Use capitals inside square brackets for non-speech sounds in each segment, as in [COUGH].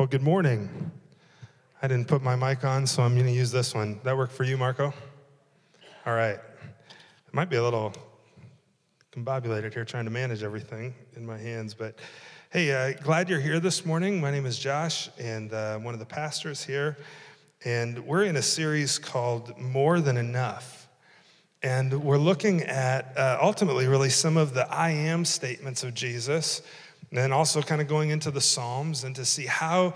Well, good morning. I didn't put my mic on, so I'm going to use this one. That work for you, Marco? All right. It might be a little combobulated here trying to manage everything in my hands, but hey, uh, glad you're here this morning. My name is Josh, and uh, I'm one of the pastors here, and we're in a series called More Than Enough. And we're looking at uh, ultimately, really, some of the I am statements of Jesus and then also kind of going into the Psalms and to see how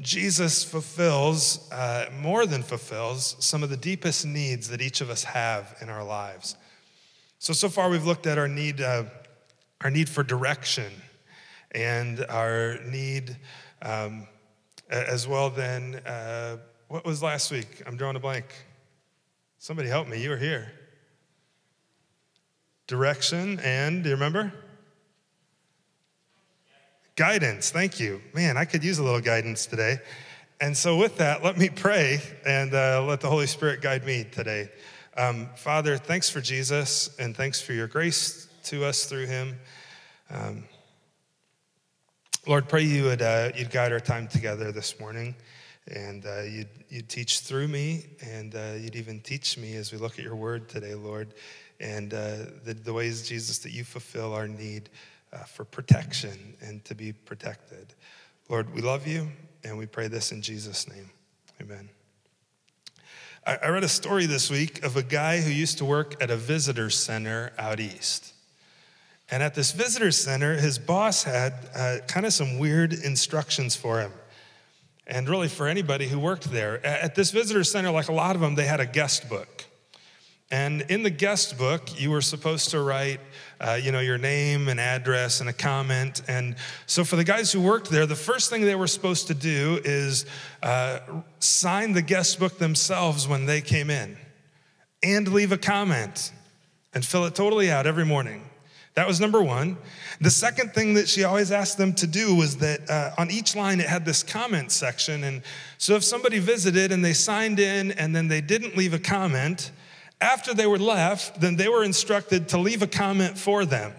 Jesus fulfills, uh, more than fulfills, some of the deepest needs that each of us have in our lives. So, so far we've looked at our need, uh, our need for direction and our need um, as well then, uh, what was last week? I'm drawing a blank. Somebody help me, you were here. Direction and, do you remember? Guidance, thank you. Man, I could use a little guidance today. And so, with that, let me pray and uh, let the Holy Spirit guide me today. Um, Father, thanks for Jesus and thanks for your grace to us through him. Um, Lord, pray you would uh, you'd guide our time together this morning and uh, you'd, you'd teach through me and uh, you'd even teach me as we look at your word today, Lord, and uh, the, the ways, Jesus, that you fulfill our need uh, for protection and to be protected. Lord, we love you and we pray this in Jesus' name. Amen. I, I read a story this week of a guy who used to work at a visitor center out east. And at this visitor center, his boss had uh, kind of some weird instructions for him. And really, for anybody who worked there. At this visitor center, like a lot of them, they had a guest book. And in the guest book, you were supposed to write, uh, you know, your name and address and a comment. And so for the guys who worked there, the first thing they were supposed to do is uh, sign the guest book themselves when they came in and leave a comment and fill it totally out every morning. That was number one. The second thing that she always asked them to do was that uh, on each line it had this comment section. And so if somebody visited and they signed in and then they didn't leave a comment, after they were left, then they were instructed to leave a comment for them,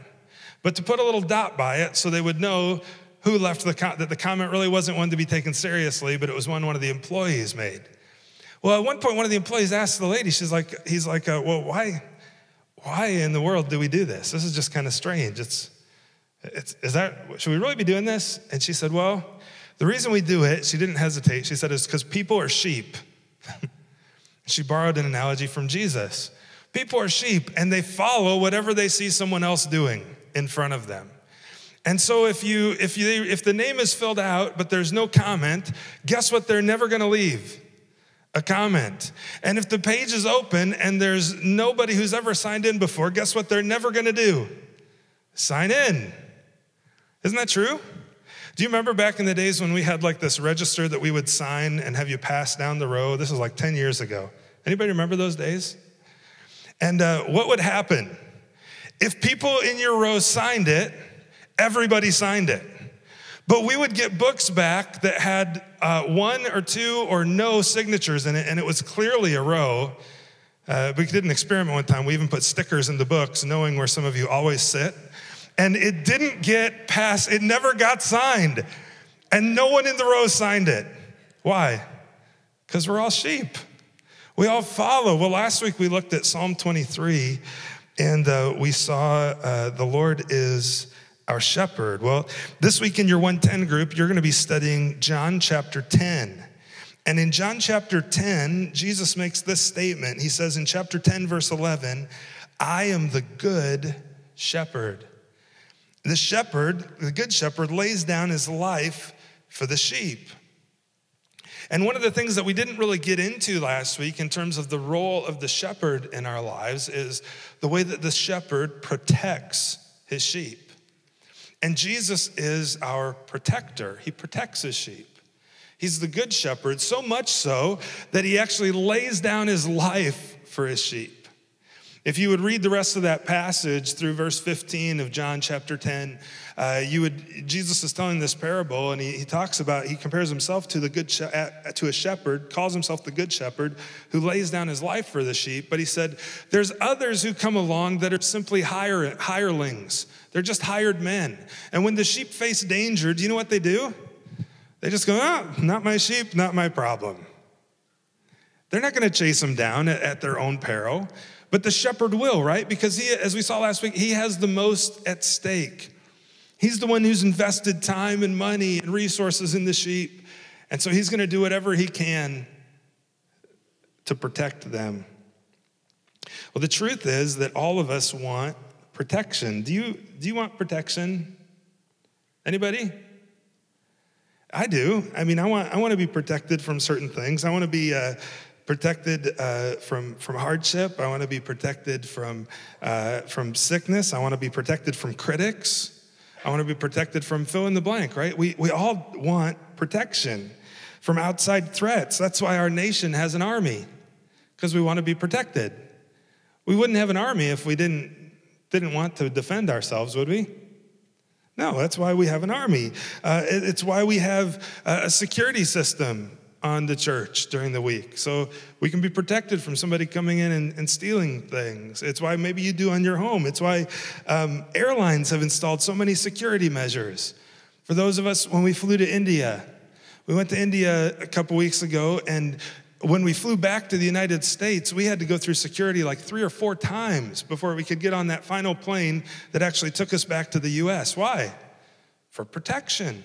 but to put a little dot by it so they would know who left the that the comment really wasn't one to be taken seriously, but it was one one of the employees made. Well, at one point, one of the employees asked the lady, she's like, he's like, uh, well, why, why in the world do we do this? This is just kind of strange. It's, it's, is that, should we really be doing this? And she said, well, the reason we do it, she didn't hesitate. She said, is because people are sheep. [LAUGHS] She borrowed an analogy from Jesus. People are sheep and they follow whatever they see someone else doing in front of them. And so if you if you if the name is filled out but there's no comment, guess what they're never going to leave? A comment. And if the page is open and there's nobody who's ever signed in before, guess what they're never going to do? Sign in. Isn't that true? Do you remember back in the days when we had like this register that we would sign and have you pass down the row? This was like 10 years ago. Anybody remember those days? And uh, what would happen? If people in your row signed it, everybody signed it. But we would get books back that had uh, one or two or no signatures in it, and it was clearly a row. Uh, we did an experiment one time. We even put stickers in the books, knowing where some of you always sit and it didn't get passed, it never got signed. And no one in the row signed it. Why? Because we're all sheep. We all follow. Well, last week we looked at Psalm 23 and uh, we saw uh, the Lord is our shepherd. Well, this week in your 110 group, you're going to be studying John chapter 10. And in John chapter 10, Jesus makes this statement. He says in chapter 10, verse 11, I am the good shepherd. The shepherd, the good shepherd, lays down his life for the sheep. And one of the things that we didn't really get into last week in terms of the role of the shepherd in our lives is the way that the shepherd protects his sheep. And Jesus is our protector, he protects his sheep. He's the good shepherd, so much so that he actually lays down his life for his sheep. If you would read the rest of that passage through verse 15 of John chapter 10, uh, you would Jesus is telling this parable, and he, he talks about he compares himself to the good to a shepherd, calls himself the good shepherd who lays down his life for the sheep. But he said, "There's others who come along that are simply hire, hirelings. They're just hired men. And when the sheep face danger, do you know what they do? They just go, oh, not my sheep, not my problem. They're not going to chase them down at, at their own peril, but the shepherd will, right? Because he, as we saw last week, he has the most at stake. He's the one who's invested time and money and resources in the sheep. And so he's going to do whatever he can to protect them. Well, the truth is that all of us want protection. Do you, do you want protection? Anybody? I do. I mean, I want, I want to be protected from certain things. I want to be uh, protected uh, from, from hardship. I want to be protected from, uh, from sickness. I want to be protected from critics. I want to be protected from fill in the blank, right? We, we all want protection from outside threats. That's why our nation has an army, because we want to be protected. We wouldn't have an army if we didn't, didn't want to defend ourselves, would we? No, that's why we have an army. Uh, it, it's why we have a security system on the church during the week. So we can be protected from somebody coming in and, and stealing things. It's why maybe you do on your home. It's why um, airlines have installed so many security measures. For those of us, when we flew to India, we went to India a couple weeks ago, and when we flew back to the United States, we had to go through security like three or four times before we could get on that final plane that actually took us back to the US. Why? For protection.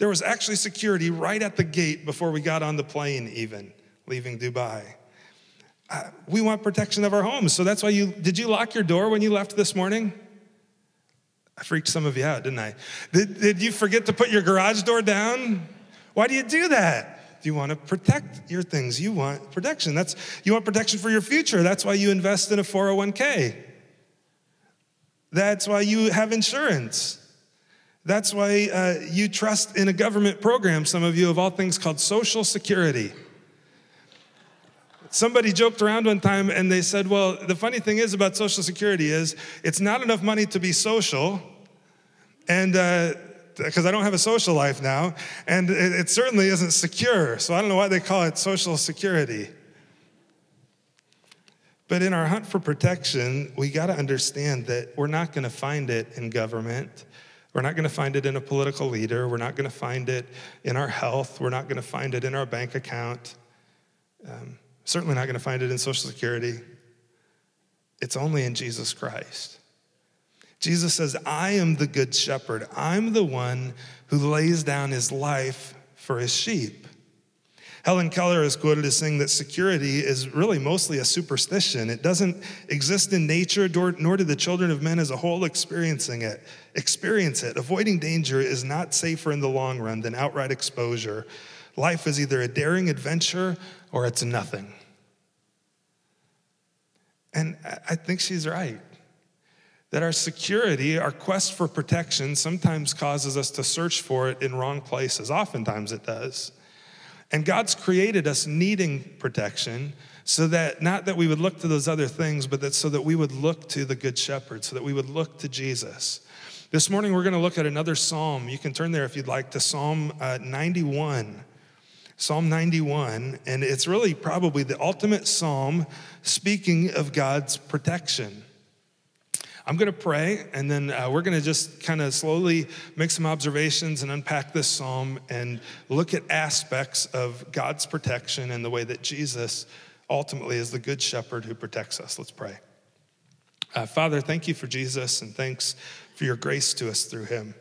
There was actually security right at the gate before we got on the plane, even leaving Dubai. Uh, we want protection of our homes. So that's why you did you lock your door when you left this morning? I freaked some of you out, didn't I? Did, did you forget to put your garage door down? Why do you do that? Do you want to protect your things. You want protection. That's you want protection for your future. That's why you invest in a 401k. That's why you have insurance. That's why uh, you trust in a government program, some of you, of all things called Social Security. Somebody joked around one time and they said, Well, the funny thing is about Social Security is it's not enough money to be social, and because uh, I don't have a social life now, and it, it certainly isn't secure. So I don't know why they call it Social Security. But in our hunt for protection, we got to understand that we're not going to find it in government. We're not going to find it in a political leader. We're not going to find it in our health. We're not going to find it in our bank account. Um, certainly not going to find it in Social Security. It's only in Jesus Christ. Jesus says, I am the good shepherd. I'm the one who lays down his life for his sheep. Helen Keller is quoted as saying that security is really mostly a superstition. It doesn't exist in nature, nor do the children of men as a whole experiencing it. Experience it. Avoiding danger is not safer in the long run than outright exposure. Life is either a daring adventure or it's nothing. And I think she's right. That our security, our quest for protection, sometimes causes us to search for it in wrong places. Oftentimes it does. And God's created us needing protection so that not that we would look to those other things, but that so that we would look to the Good Shepherd, so that we would look to Jesus. This morning, we're going to look at another psalm. You can turn there if you'd like to Psalm uh, 91. Psalm 91, and it's really probably the ultimate psalm speaking of God's protection. I'm going to pray, and then uh, we're going to just kind of slowly make some observations and unpack this psalm and look at aspects of God's protection and the way that Jesus ultimately is the good shepherd who protects us. Let's pray. Uh, Father, thank you for Jesus, and thanks for your grace to us through him.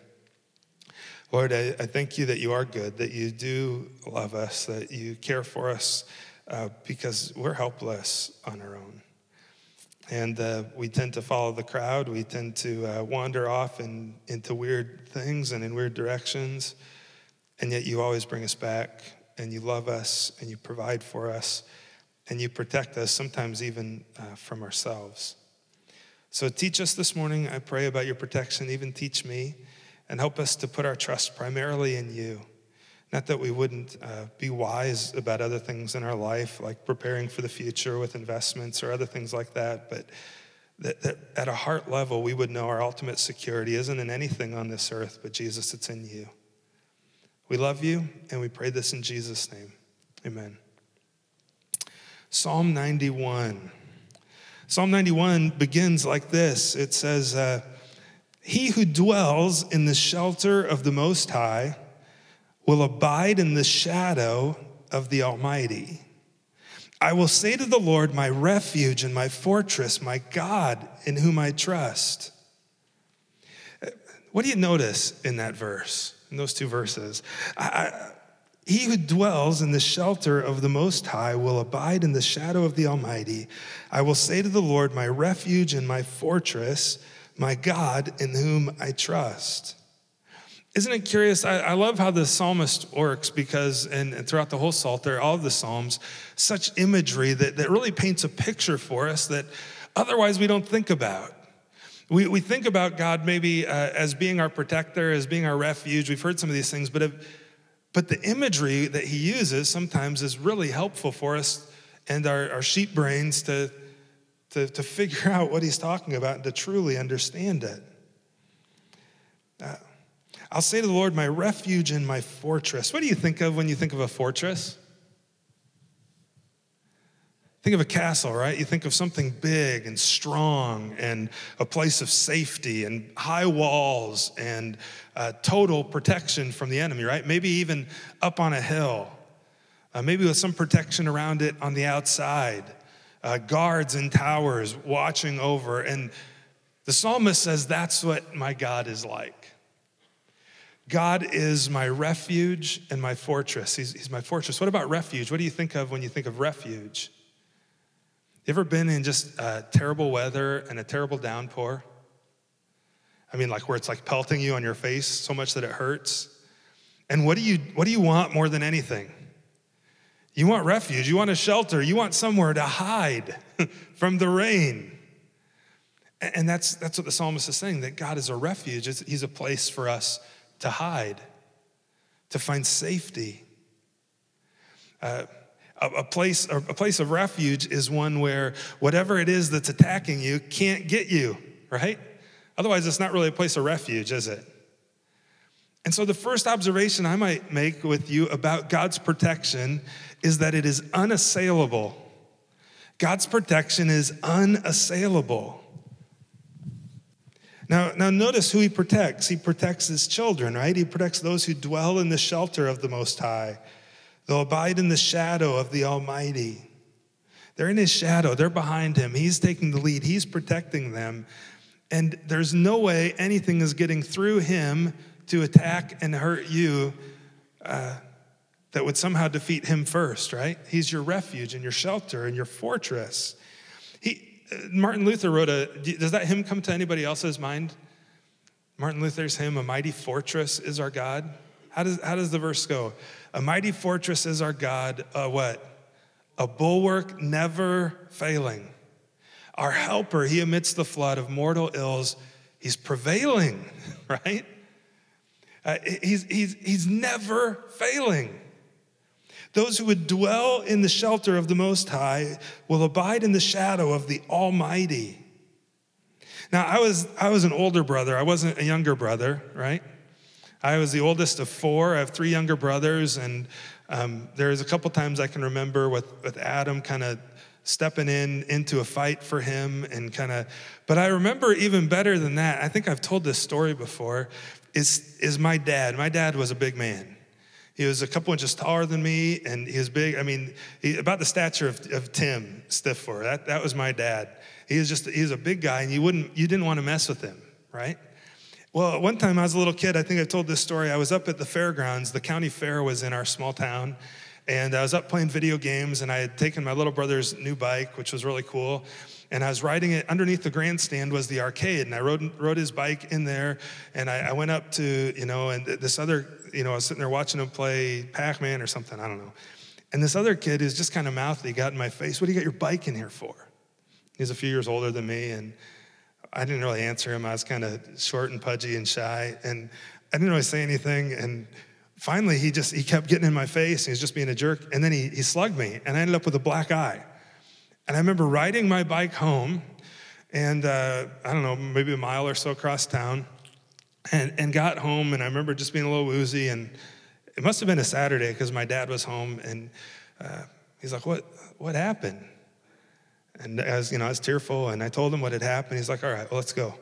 Lord, I, I thank you that you are good, that you do love us, that you care for us uh, because we're helpless on our own. And uh, we tend to follow the crowd. We tend to uh, wander off in, into weird things and in weird directions. And yet you always bring us back and you love us and you provide for us and you protect us, sometimes even uh, from ourselves. So teach us this morning. I pray about your protection. Even teach me and help us to put our trust primarily in you. Not that we wouldn't uh, be wise about other things in our life, like preparing for the future with investments or other things like that, but that, that at a heart level, we would know our ultimate security isn't in anything on this earth, but Jesus, it's in you. We love you, and we pray this in Jesus' name. Amen. Psalm 91. Psalm 91 begins like this it says, uh, He who dwells in the shelter of the Most High will abide in the shadow of the Almighty. I will say to the Lord, my refuge and my fortress, my God in whom I trust. What do you notice in that verse, in those two verses? I, I, he who dwells in the shelter of the Most High will abide in the shadow of the Almighty. I will say to the Lord, my refuge and my fortress, my God in whom I trust. Isn't it curious? I, I love how the psalmist works because, and, and, throughout the whole Psalter, all the Psalms, such imagery that, that really paints a picture for us that otherwise we don't think about. We, we think about God maybe uh, as being our protector, as being our refuge. We've heard some of these things, but, if, but the imagery that he uses sometimes is really helpful for us and our, our sheep brains to, to, to [LAUGHS] figure out what he's talking about and to truly understand it. Uh, I'll say to the Lord, my refuge and my fortress. What do you think of when you think of a fortress? Think of a castle, right? You think of something big and strong and a place of safety and high walls and uh, total protection from the enemy, right? Maybe even up on a hill, uh, maybe with some protection around it on the outside, uh, guards and towers watching over. And the psalmist says, That's what my God is like. God is my refuge and my fortress. He's, he's, my fortress. What about refuge? What do you think of when you think of refuge? You ever been in just uh, terrible weather and a terrible downpour? I mean, like where it's like pelting you on your face so much that it hurts. And what do you what do you want more than anything? You want refuge, you want a shelter, you want somewhere to hide [LAUGHS] from the rain. And that's that's what the psalmist is saying that God is a refuge. He's a place for us to hide, to find safety. Uh, a, a, place, a place of refuge is one where whatever it is that's attacking you can't get you, right? Otherwise, it's not really a place of refuge, is it? And so, the first observation I might make with you about God's protection is that it is unassailable. God's protection is unassailable. Now, now notice who he protects. He protects his children, right? He protects those who dwell in the shelter of the Most High. They'll abide in the shadow of the Almighty. They're in his shadow, they're behind him. He's taking the lead, he's protecting them. And there's no way anything is getting through him to attack and hurt you uh, that would somehow defeat him first, right? He's your refuge and your shelter and your fortress. He, Martin Luther wrote a, does that hymn come to anybody else's mind? Martin Luther's hymn, A Mighty Fortress is Our God. How does, how does the verse go? A mighty fortress is our God, a what? A bulwark never failing. Our helper, he amidst the flood of mortal ills, he's prevailing, [LAUGHS] right? Uh, he's, he's, he's never failing. Those who would dwell in the shelter of the Most High will abide in the shadow of the Almighty. Now, I was, I was an older brother, I wasn't a younger brother, right? I was the oldest of four. I have three younger brothers, and um, there's a couple times I can remember with, with Adam kind of stepping in into a fight for him and kind of but i remember even better than that i think i've told this story before is is my dad my dad was a big man he was a couple inches taller than me, and he was big. I mean, he, about the stature of, of Tim Stiffer. That, that was my dad. He was just, he was a big guy, and you wouldn't, you didn't want to mess with him, right? Well, one time I was a little kid, I think I've told this story. I was up at the fairgrounds. The county fair was in our small town, and I was up playing video games, and I had taken my little brother's new bike, which was really cool and I was riding it underneath the grandstand was the arcade, and I rode, rode his bike in there, and I, I went up to, you know, and this other, you know, I was sitting there watching him play Pac Man or something, I don't know. And this other kid who's just kind of mouthy He got in my face, What do you got your bike in here for? He's a few years older than me, and I didn't really answer him. I was kind of short and pudgy and shy, and I didn't really say anything. And finally, he just he kept getting in my face. He was just being a jerk, and then he he slugged me, and I ended up with a black eye. And I remember riding my bike home, and uh, I don't know, maybe a mile or so across town, and, and got home. And I remember just being a little woozy, and it must have been a Saturday because my dad was home, and uh, he's like, "What? What happened?" And as you know, I was tearful, and I told him what had happened. He's like, "All right, well, let's go."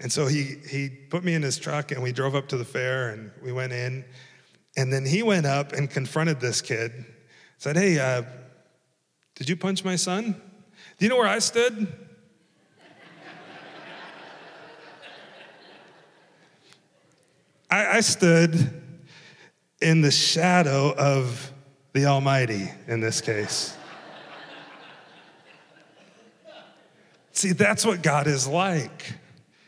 And so he he put me in his truck, and we drove up to the fair, and we went in. And then he went up and confronted this kid, said, Hey, uh, did you punch my son? Do you know where I stood? I, I stood in the shadow of the Almighty in this case. See, that's what God is like.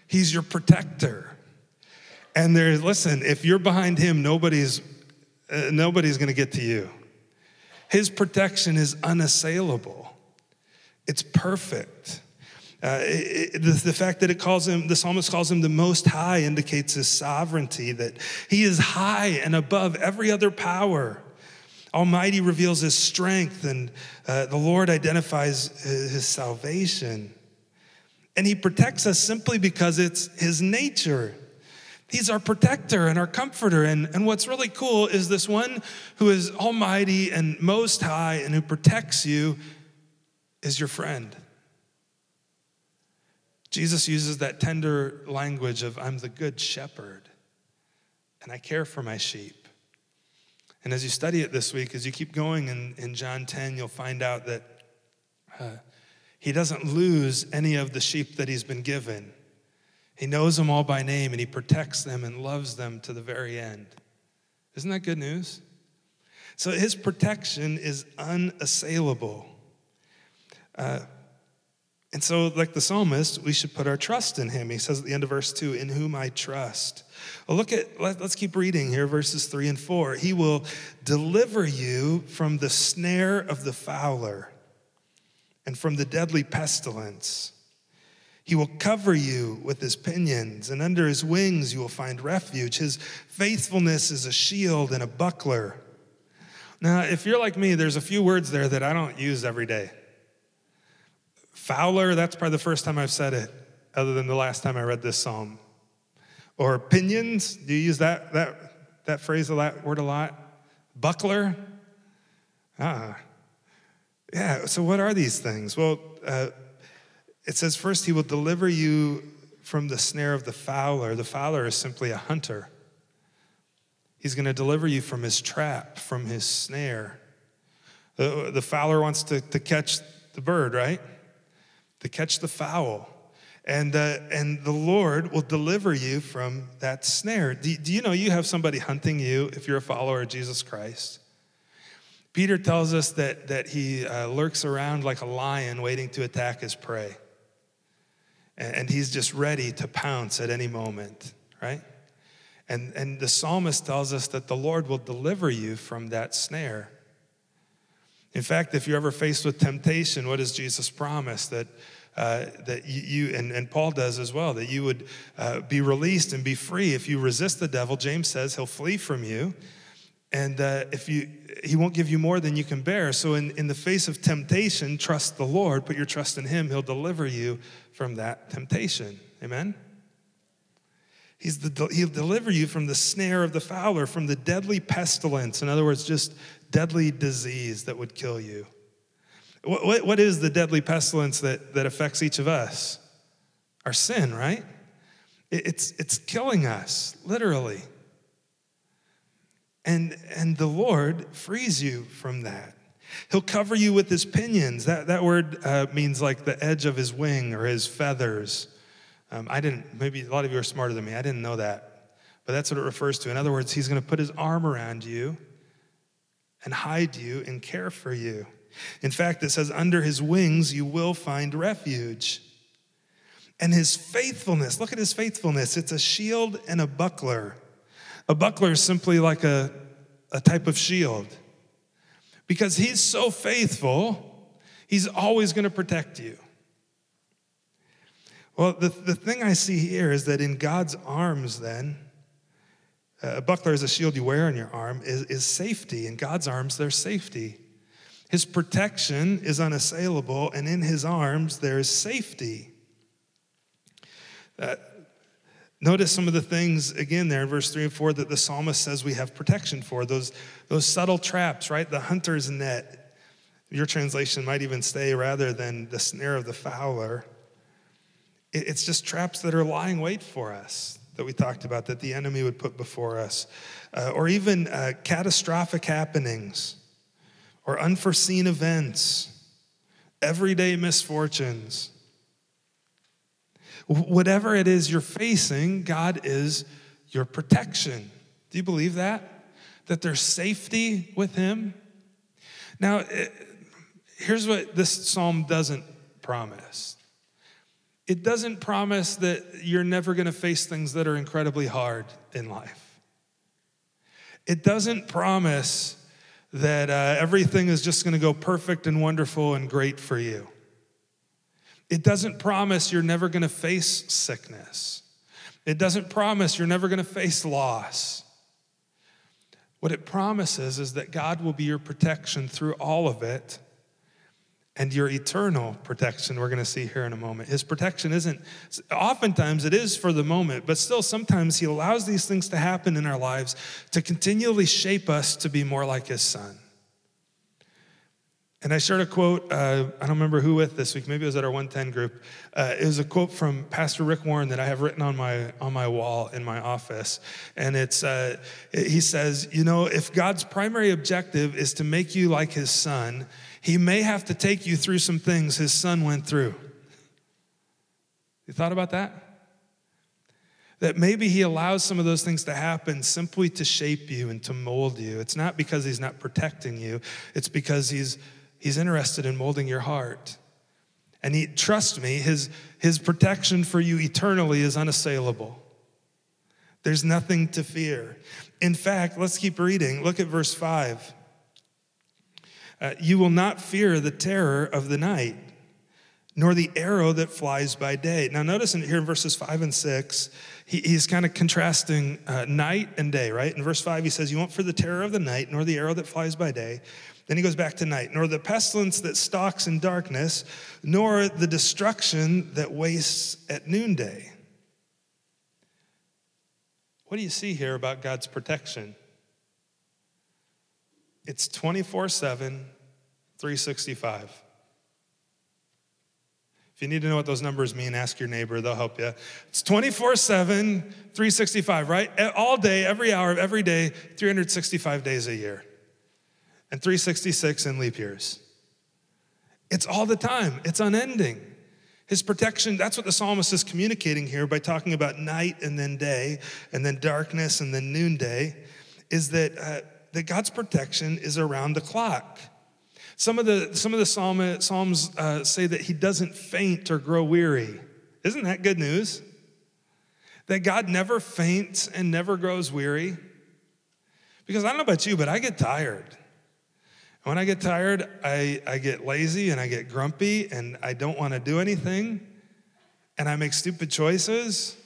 He's your protector. And there's, listen, if you're behind him, nobody's, uh, nobody's going to get to you. His protection is unassailable, it's perfect. Uh, it, it, the, the, fact that it calls him, the psalmist calls him the most high indicates his sovereignty, that he is high and above every other power. Almighty reveals his strength, and uh, the Lord identifies his, his salvation. And he protects us simply because it's his nature. He's our protector and our comforter. And, and what's really cool is this one who is almighty and most high and who protects you is your friend. Jesus uses that tender language of, I'm the good shepherd and I care for my sheep. And as you study it this week, as you keep going in, in John 10, you'll find out that uh, he doesn't lose any of the sheep that he's been given. He knows them all by name and he protects them and loves them to the very end. Isn't that good news? So his protection is unassailable. Uh, and so, like the psalmist, we should put our trust in him. He says at the end of verse 2, In whom I trust. Well, look at, let, us keep reading here, verses 3 and 4. He will deliver you from the snare of the fowler and from the deadly pestilence. He will cover you with his pinions, and under his wings you will find refuge. His faithfulness is a shield and a buckler. Now, if you're like me, there's a few words there that I don't use every day. Fowler, that's probably the first time I've said it, other than the last time I read this psalm. Or pinions, do you use that, that, that phrase, that word a lot? Buckler? Ah, yeah, so what are these things? Well, uh, it says first, he will deliver you from the snare of the fowler. The fowler is simply a hunter. He's going to deliver you from his trap, from his snare. The, the fowler wants to, to catch the bird, right? To catch the fowl. And, uh, and the Lord will deliver you from that snare. Do, do you know you have somebody hunting you if you're a follower of Jesus Christ? Peter tells us that, that he uh, lurks around like a lion waiting to attack his prey. And, he's just ready to pounce at any moment, right? And, and the psalmist tells us that the Lord will deliver you from that snare. In fact, if you're ever faced with temptation, what does Jesus promise? That, uh, that you, you and, and, Paul does as well, that you would uh, be released and be free. If you resist the devil, James says he'll flee from you. And uh, if you, he won't give you more than you can bear. So, in, in the face of temptation, trust the Lord, put your trust in him. He'll deliver you from that temptation. Amen? He's the, he'll deliver you from the snare of the fowler, from the deadly pestilence. In other words, just deadly disease that would kill you. What, what, what is the deadly pestilence that, that affects each of us? Our sin, right? It, it's, it's killing us, literally. And, and the Lord frees you from that. He'll cover you with his pinions. That, that word uh, means like the edge of his wing or his feathers. Um, I didn't, maybe a lot of you are smarter than me. I didn't know that. But that's what it refers to. In other words, he's going to put his arm around you and hide you and care for you. In fact, it says, under his wings you will find refuge. And his faithfulness, look at his faithfulness. It's a shield and a buckler. A buckler is simply like a, a type of shield. Because he's so faithful, he's always going to protect you. Well, the, the thing I see here is that in God's arms, then, a buckler is a shield you wear on your arm, is, is safety. In God's arms, there's safety. His protection is unassailable, and in his arms, there's safety. Uh, Notice some of the things, again, there in verse 3 and 4, that the psalmist says we have protection for those, those subtle traps, right? The hunter's net. Your translation might even say, rather than the snare of the fowler, it's just traps that are lying wait for us. that we talked about that the enemy would put before us, uh, or even uh, catastrophic happenings, or unforeseen events, everyday misfortunes. Whatever it is you're facing, God is your protection. Do you believe that? That there's safety with Him? Now, eh, here's what this psalm doesn't promise it doesn't promise that you're never going to face things that are incredibly hard in life. It doesn't promise that uh, everything is just going to go perfect and wonderful and great for you. It doesn't promise you're never going to face sickness. It doesn't promise you're never going to face loss. What it promises is that God will be your protection through all of it and your eternal protection, we're going to see here in a moment. His protection isn't, oftentimes it is for the moment, but still sometimes He allows these things to happen in our lives to continually shape us to be more like His Son. And I shared a quote, uh, I don't remember who with this week, maybe it was at our 110 group. Uh, it was a quote from Pastor Rick Warren that I have written on my, on my wall in my office. And it's, uh, he says, You know, if God's primary objective is to make you like his son, he may have to take you through some things his son went through. You thought about that? That maybe he allows some of those things to happen simply to shape you and to mold you. It's not because he's not protecting you, it's because he's He's interested in molding your heart. And he, trust me, his, his protection for you eternally is unassailable. There's nothing to fear. In fact, let's keep reading. Look at verse 5. Uh, you will not fear the terror of the night, nor the arrow that flies by day. Now, notice in, here in verses 5 and 6, he, he's kind of contrasting uh, night and day, right? In verse 5, he says, You won't fear the terror of the night, nor the arrow that flies by day. Then he goes back to night, nor the pestilence that stalks in darkness, nor the destruction that wastes at noonday. What do you see here about God's protection? It's 24 7, 365. If you need to know what those numbers mean, ask your neighbor, they'll help you. It's 24 7, 365, right? All day, every hour of every day, 365 days a year and 366 in leap years. It's all the time, it's unending. His protection, that's what the psalmist is communicating here by talking about night and then day, and then darkness and then noonday, is that, uh, that God's protection is around the clock. Some of the, some of the psalm, Psalms uh, say that he doesn't faint or grow weary. Isn't that good news? That God never faints and never grows weary. Because I don't know about you, but I get tired. When I get tired, I, I get lazy and I get grumpy and I don't want to do anything and I make stupid choices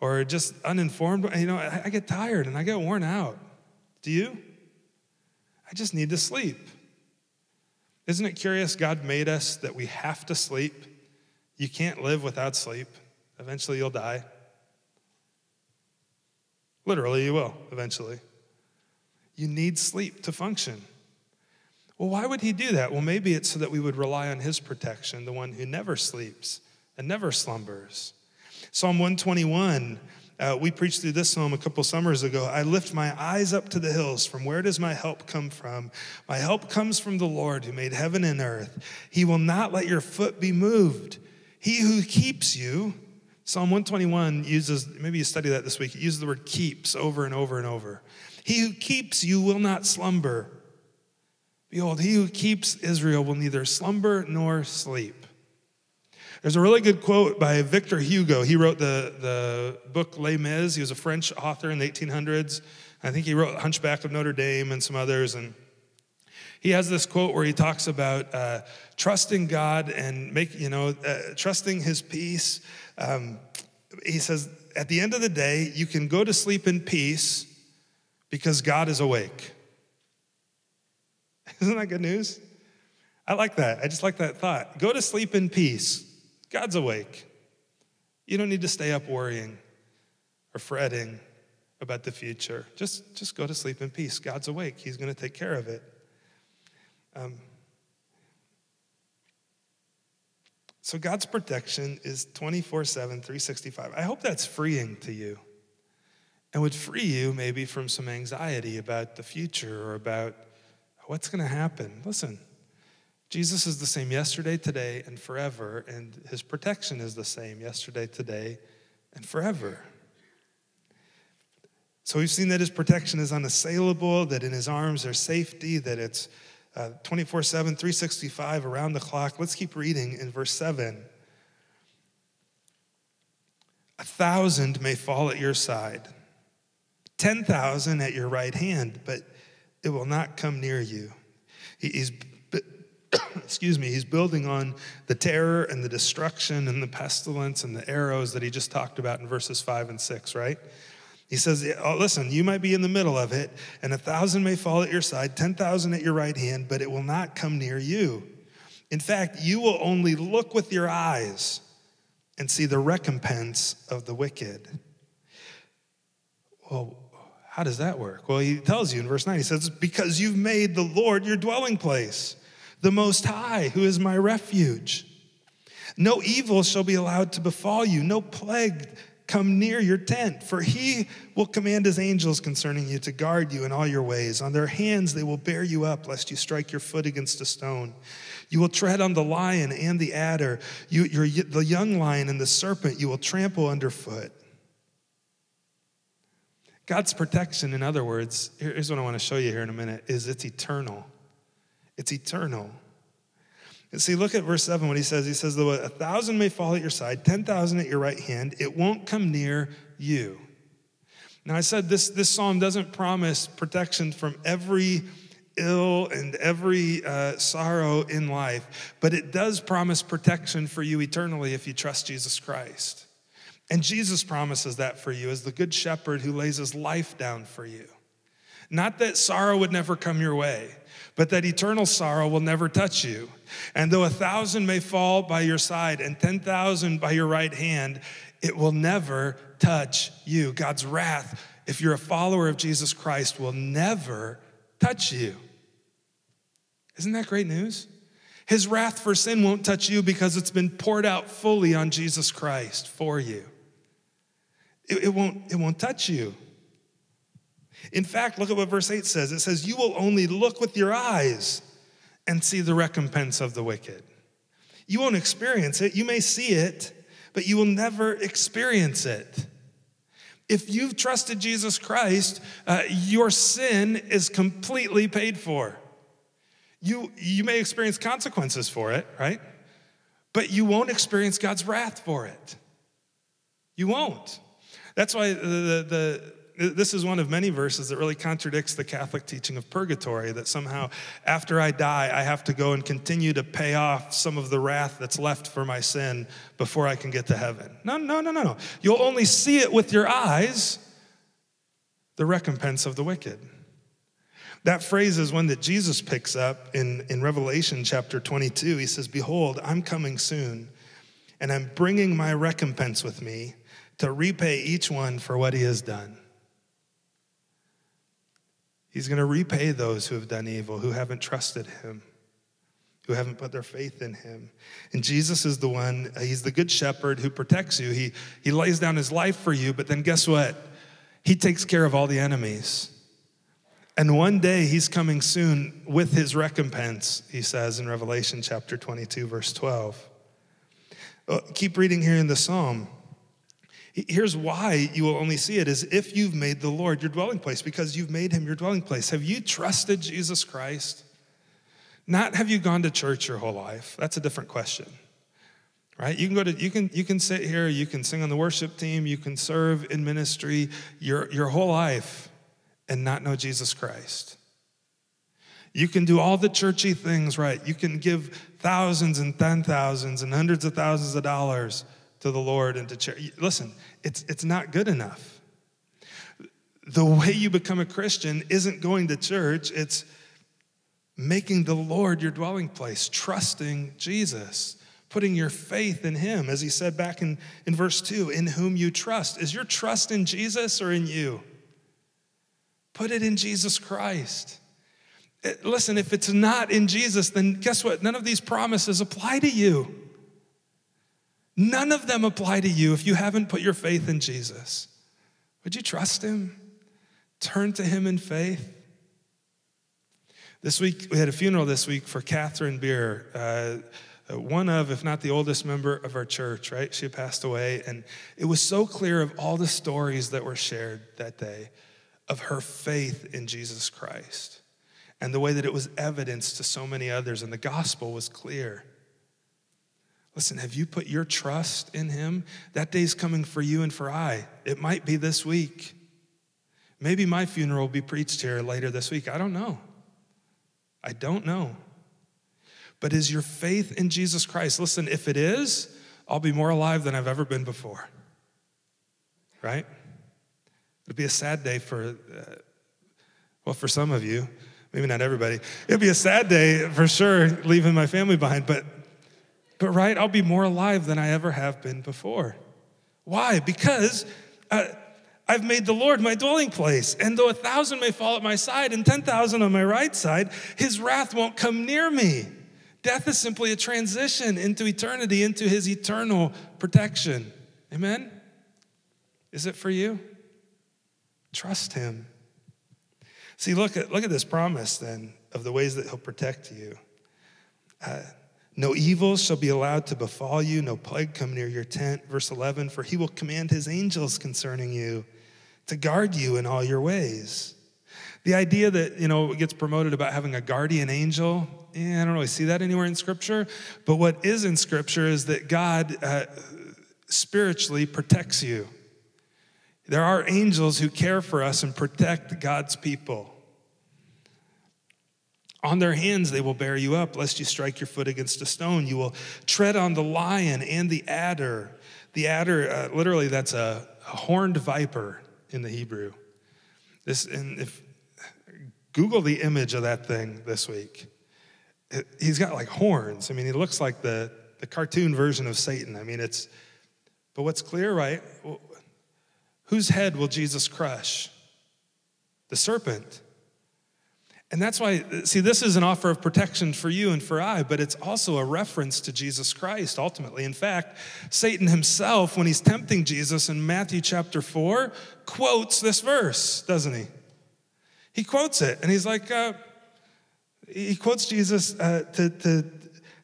or just uninformed. You know, I, I get tired and I get worn out. Do you? I just need to sleep. Isn't it curious? God made us that we have to sleep. You can't live without sleep. Eventually, you'll die. Literally, you will, eventually. You need sleep to function. Well, why would he do that? Well, maybe it's so that we would rely on his protection, the one who never sleeps and never slumbers. Psalm 121, uh, we preached through this psalm a couple summers ago. I lift my eyes up to the hills. From where does my help come from? My help comes from the Lord who made heaven and earth. He will not let your foot be moved. He who keeps you, Psalm 121 uses, maybe you study that this week, it uses the word keeps over and over and over. He who keeps you will not slumber. Behold, he who keeps Israel will neither slumber nor sleep. There's a really good quote by Victor Hugo. He wrote the, the book Les Mis. He was a French author in the 1800s. I think he wrote Hunchback of Notre Dame and some others. And he has this quote where he talks about uh, trusting God and make, you know, uh, trusting his peace. Um, he says, at the end of the day, you can go to sleep in peace because God is awake. [LAUGHS] Isn't that good news? I like that. I just like that thought. Go to sleep in peace. God's awake. You don't need to stay up worrying or fretting about the future. Just, just go to sleep in peace. God's awake. He's going to take care of it. Um, so God's protection is 24 7, 365. I hope that's freeing to you. and would free you maybe from some anxiety about the future or about what's going to happen. Listen, Jesus is the same yesterday, today, and forever, and his protection is the same yesterday, today, and forever. So we've seen that his protection is unassailable, that in his arms there's safety, that it's uh, 24 7, 365 around the clock. Let's keep reading in verse 7. A thousand may fall at your side, 10,000 at your right hand, but it will not come near you. He's, [COUGHS] excuse me, he's building on the terror and the destruction and the pestilence and the arrows that he just talked about in verses 5 and 6, right? He says, oh, Listen, you might be in the middle of it, and a thousand may fall at your side, 10,000 at your right hand, but it will not come near you. In fact, you will only look with your eyes and see the recompense of the wicked. Well, how does that work? Well, he tells you in verse 9, he says, Because you've made the Lord your dwelling place, the Most High, who is my refuge. No evil shall be allowed to befall you, no plague come near your tent, for he will command his angels concerning you to guard you in all your ways. On their hands they will bear you up, lest you strike your foot against a stone. You will tread on the lion and the adder, you, the young lion and the serpent you will trample underfoot. God's protection, in other words, here's what I want to show you here in a minute, is it's eternal. It's eternal. And see, look at verse 7 what he says. He says, Though a thousand may fall at your side, 10,000 at your right hand, it won't come near you. Now, I said this, this psalm doesn't promise protection from every ill and every uh, sorrow in life, but it does promise protection for you eternally if you trust Jesus Christ. And Jesus promises that for you as the good shepherd who lays his life down for you. Not that sorrow would never come your way, but that eternal sorrow will never touch you. And though a thousand may fall by your side and 10,000 by your right hand, it will never touch you. God's wrath, if you're a follower of Jesus Christ, will never touch you. Isn't that great news? His wrath for sin won't touch you because it's been poured out fully on Jesus Christ for you. It, it, won't, it won't touch you. In fact, look at what verse 8 says it says, You will only look with your eyes and see the recompense of the wicked. You won't experience it. You may see it, but you will never experience it. If you've trusted Jesus Christ, uh, your sin is completely paid for. You, you may experience consequences for it, right? But you won't experience God's wrath for it. You won't. That's why the, the, this is one of many verses that really contradicts the Catholic teaching of purgatory that somehow after I die, I have to go and continue to pay off some of the wrath that's left for my sin before I can get to heaven. No, no, no, no, no. You'll only see it with your eyes, the recompense of the wicked. That phrase is one that Jesus picks up in, in Revelation chapter 22. He says, Behold, I'm coming soon, and I'm bringing my recompense with me to repay each one for what he has done. He's going to repay those who have done evil, who haven't trusted him, who haven't put their faith in him. And Jesus is the one, uh, he's the good shepherd who protects you. He, he lays down his life for you, but then guess what? He takes care of all the enemies. And one day he's coming soon with his recompense, he says in Revelation chapter 22, verse 12. Keep reading here in the psalm. Here's why you will only see it is if you've made the Lord your dwelling place, because you've made him your dwelling place. Have you trusted Jesus Christ? Not have you gone to church your whole life? That's a different question. Right? You can go to you can you can sit here, you can sing on the worship team, you can serve in ministry your, your whole life and not know Jesus Christ. You can do all the churchy things right. You can give thousands and ten thousands and hundreds of thousands of dollars to the Lord and to church. Listen, it's, it's not good enough. The way you become a Christian isn't going to church, it's making the Lord your dwelling place, trusting Jesus, putting your faith in Him, as He said back in, in verse 2 in whom you trust. Is your trust in Jesus or in you? Put it in Jesus Christ. Eh, listen, if it's not in Jesus, then guess what? None of these promises apply to you. None of them apply to you if you haven't put your faith in Jesus. Would you trust him? Turn to him in faith. This week, we had a funeral this week for Catherine Beer, uh, one of, if not the oldest member of our church, right? She passed away. And it was so clear of all the stories that were shared that day of her faith in Jesus Christ and the way that it was evidence to so many others, and the gospel was clear. Listen, have you put your trust in him? That day's coming for you and for I. It might be this week. Maybe my funeral will be preached here later this week. I don't know. I don't know. But is your faith in Jesus Christ? Listen, if it is, I'll be more alive than I've ever been before. Right? It'd be a sad day for, uh, well, for some of you, maybe not everybody. It'd be a sad day for sure, leaving my family behind, but, but right, I'll be more alive than I ever have been before. Why? Because uh, I've made the Lord my dwelling place. And though a thousand may fall at my side and 10,000 on my right side, his wrath won't come near me. Death is simply a transition into eternity, into his eternal protection. Amen? Is it for you? Trust him. See, look at, look at this promise then of the ways that he'll protect you. Uh, no evil shall be allowed to befall you, no plague come near your tent. Verse 11, for he will command his angels concerning you to guard you in all your ways. The idea that, you know, gets promoted about having a guardian angel, yeah, I don't really see that anywhere in Scripture. But what is in Scripture is that God uh, spiritually protects you. There are angels who care for us and protect God's people. On their hands they will bear you up, lest you strike your foot against a stone. You will tread on the lion and the adder. The adder, uh, literally, that's a, a horned viper in the Hebrew. This, and if Google the image of that thing this week, it, he's got like horns. I mean, he looks like the, the cartoon version of Satan. I mean, it's, but what's clear, right? Whose head will Jesus crush? The serpent. And that's why, see, this is an offer of protection for you and for I, but it's also a reference to Jesus Christ ultimately. In fact, Satan himself, when he's tempting Jesus in Matthew chapter 4, quotes this verse, doesn't he? He quotes it, and he's like, uh, he quotes Jesus uh, to, to,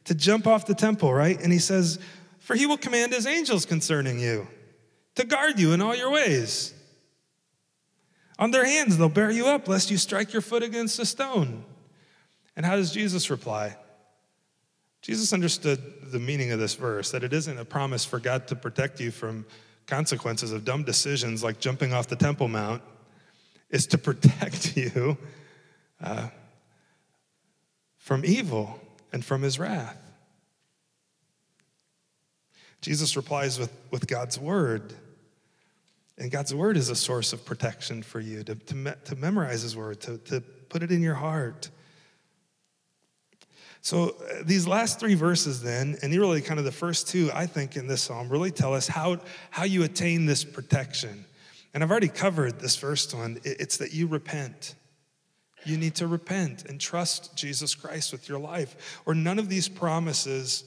to jump off the temple, right? And he says, For he will command his angels concerning you to guard you in all your ways. On their hands, they'll bear you up, lest you strike your foot against a stone. And how does Jesus reply? Jesus understood the meaning of this verse that it isn't a promise for God to protect you from consequences of dumb decisions like jumping off the Temple Mount, is to protect [LAUGHS] you uh, from evil and from his wrath. Jesus replies with, with God's word. And God's word is a source of protection for you to, to, me, to memorize his word, to, to put it in your heart. So, uh, these last three verses, then, and really kind of the first two, I think, in this psalm, really tell us how, how you attain this protection. And I've already covered this first one it's that you repent. You need to repent and trust Jesus Christ with your life, or none of these promises,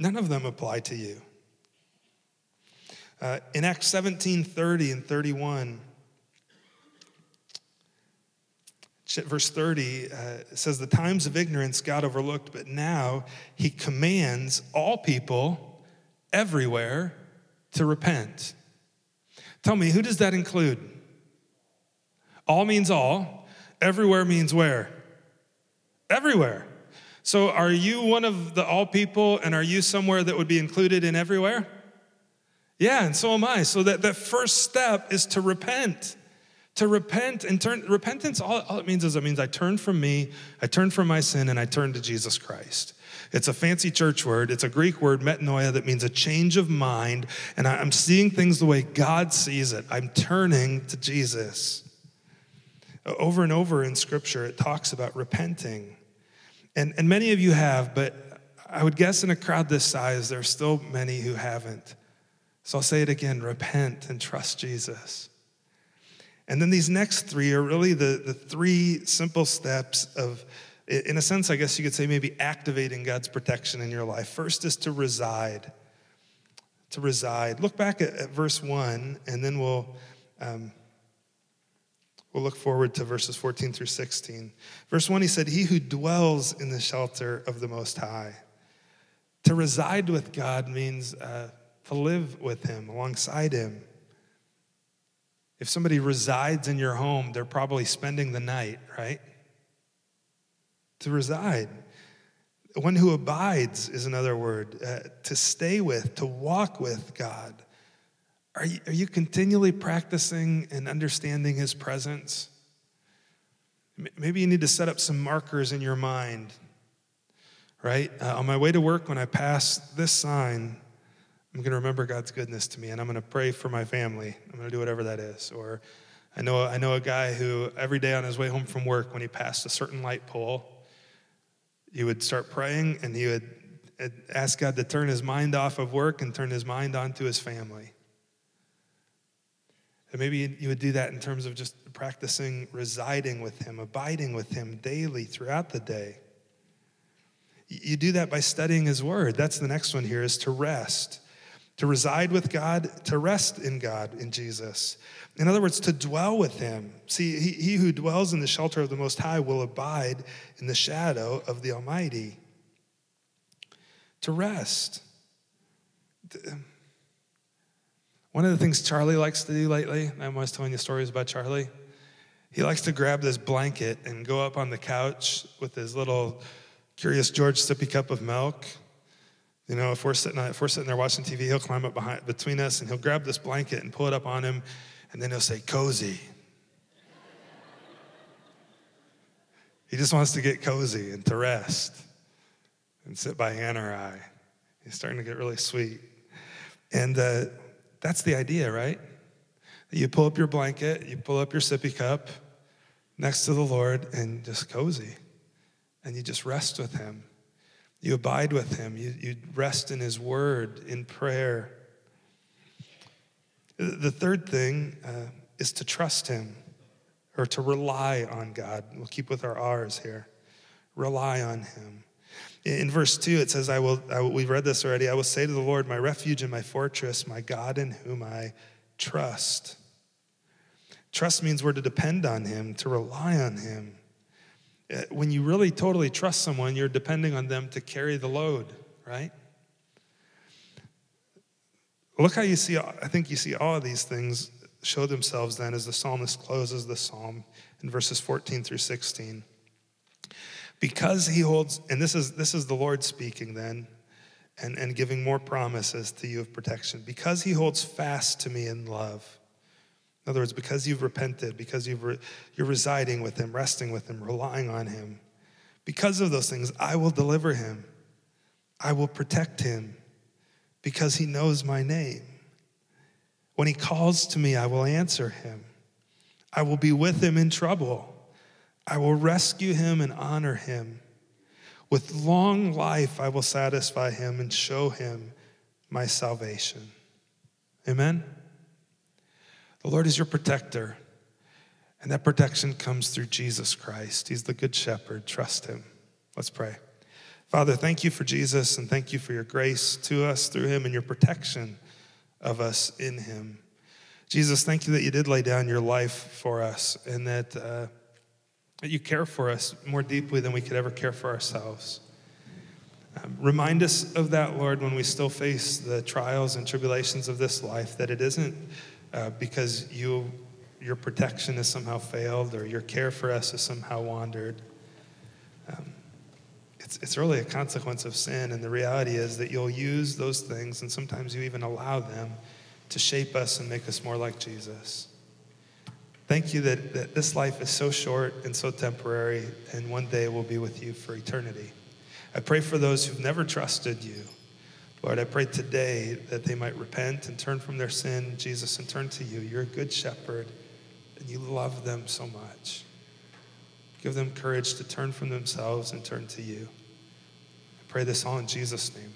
none of them apply to you. Uh, in Acts 17 30 and 31, verse 30 uh, says, The times of ignorance God overlooked, but now he commands all people everywhere to repent. Tell me, who does that include? All means all. Everywhere means where? Everywhere. So are you one of the all people and are you somewhere that would be included in everywhere? Yeah, and so am I. So that, that first step is to repent. To repent and turn, repentance, all, all it means is it means I turn from me, I turn from my sin, and I turn to Jesus Christ. It's a fancy church word. It's a Greek word, metanoia, that means a change of mind. And I'm seeing things the way God sees it. I'm turning to Jesus. Over and over in Scripture, it talks about repenting. And, and many of you have, but I would guess in a crowd this size, there are still many who haven't. So I'll say it again repent and trust Jesus. And then these next three are really the, the three simple steps of, in a sense, I guess you could say maybe activating God's protection in your life. First is to reside, to reside. Look back at, at verse 1, and then we'll, um, we'll look forward to verses 14 through 16. Verse 1, he said, He who dwells in the shelter of the Most High. To reside with God means uh, to live with Him, alongside Him. If somebody resides in your home, they're probably spending the night, right? To reside. One who abides is another word. Uh, to stay with, to walk with God. Are you, are you continually practicing and understanding His presence? Maybe you need to set up some markers in your mind, right? Uh, on my way to work, when I pass this sign, I'm going to remember God's goodness to me and I'm going to pray for my family. I'm going to do whatever that is. Or I know, I know a guy who every day on his way home from work, when he passed a certain light pole, he would start praying and he would ask God to turn his mind off of work and turn his mind onto his family. And maybe you would do that in terms of just practicing residing with him, abiding with him daily throughout the day. You do that by studying his word. That's the next one here is to rest to reside with God, to rest in God, in Jesus. In other words, to dwell with Him. See, he, he, who dwells in the shelter of the Most High will abide in the shadow of the Almighty. To rest. Um, one of the things Charlie likes to do lately, I'm always telling you stories about Charlie. He likes to grab this blanket and go up on the couch with his little Curious George sippy cup of milk you know, if we're sitting if we're sitting there watching TV, he'll climb up behind between us and he'll grab this blanket and pull it up on him, and then he'll say, "Cozy." he just wants to get cozy and to rest and sit by Hannah or I. He's starting to get really sweet, and uh, that's the idea, right? You pull up your blanket, you pull up your sippy cup next to the Lord, and just cozy, and you just rest with Him. You abide with him. You, you rest in his word, in prayer. The third thing uh, is to trust him or to rely on God. We'll keep with our R's here. Rely on him. In verse 2, it says, I will, I will, we've read this already. I will say to the Lord, my refuge and my fortress, my God in whom I trust. Trust means we're to depend on him, to rely on him. Uh, when you really totally trust someone, you're depending on them to carry the load, right? Look how you see, I think you see all of these things show themselves then as the psalmist closes the psalm in verses 14 through 16. Because he holds, and this is this is the Lord speaking then, and, and giving more promises to you of protection. Because he holds fast to me in love in other words, because you've repented, because you've re- you're residing with Him, resting with Him, relying on Him, because of those things, I will deliver Him. I will protect Him because He knows my name. When He calls to me, I will answer Him. I will be with Him in trouble. I will rescue Him and honor Him. With long life, I will satisfy Him and show Him my salvation. Amen. The Lord is your protector, and that protection comes through Jesus Christ. He's the good shepherd. Trust him. Let's pray. Father, thank you for Jesus, and thank you for your grace to us through him and your protection of us in him. Jesus, thank you that you did lay down your life for us and that, uh, that you care for us more deeply than we could ever care for ourselves. Um, remind us of that, Lord, when we still face the trials and tribulations of this life, that it isn't uh, because you, your protection has somehow failed or your care for us has somehow wandered. Um, it's, it's really a consequence of sin, and the reality is that you'll use those things, and sometimes you even allow them to shape us and make us more like Jesus. Thank you that, that this life is so short and so temporary, and one day we'll be with you for eternity. I pray for those who've never trusted you Lord, I pray today that they might repent and turn from their sin, Jesus, and turn to you. You're a good shepherd, and you love them so much. Give them courage to turn from themselves and turn to you. I pray this all in Jesus' name.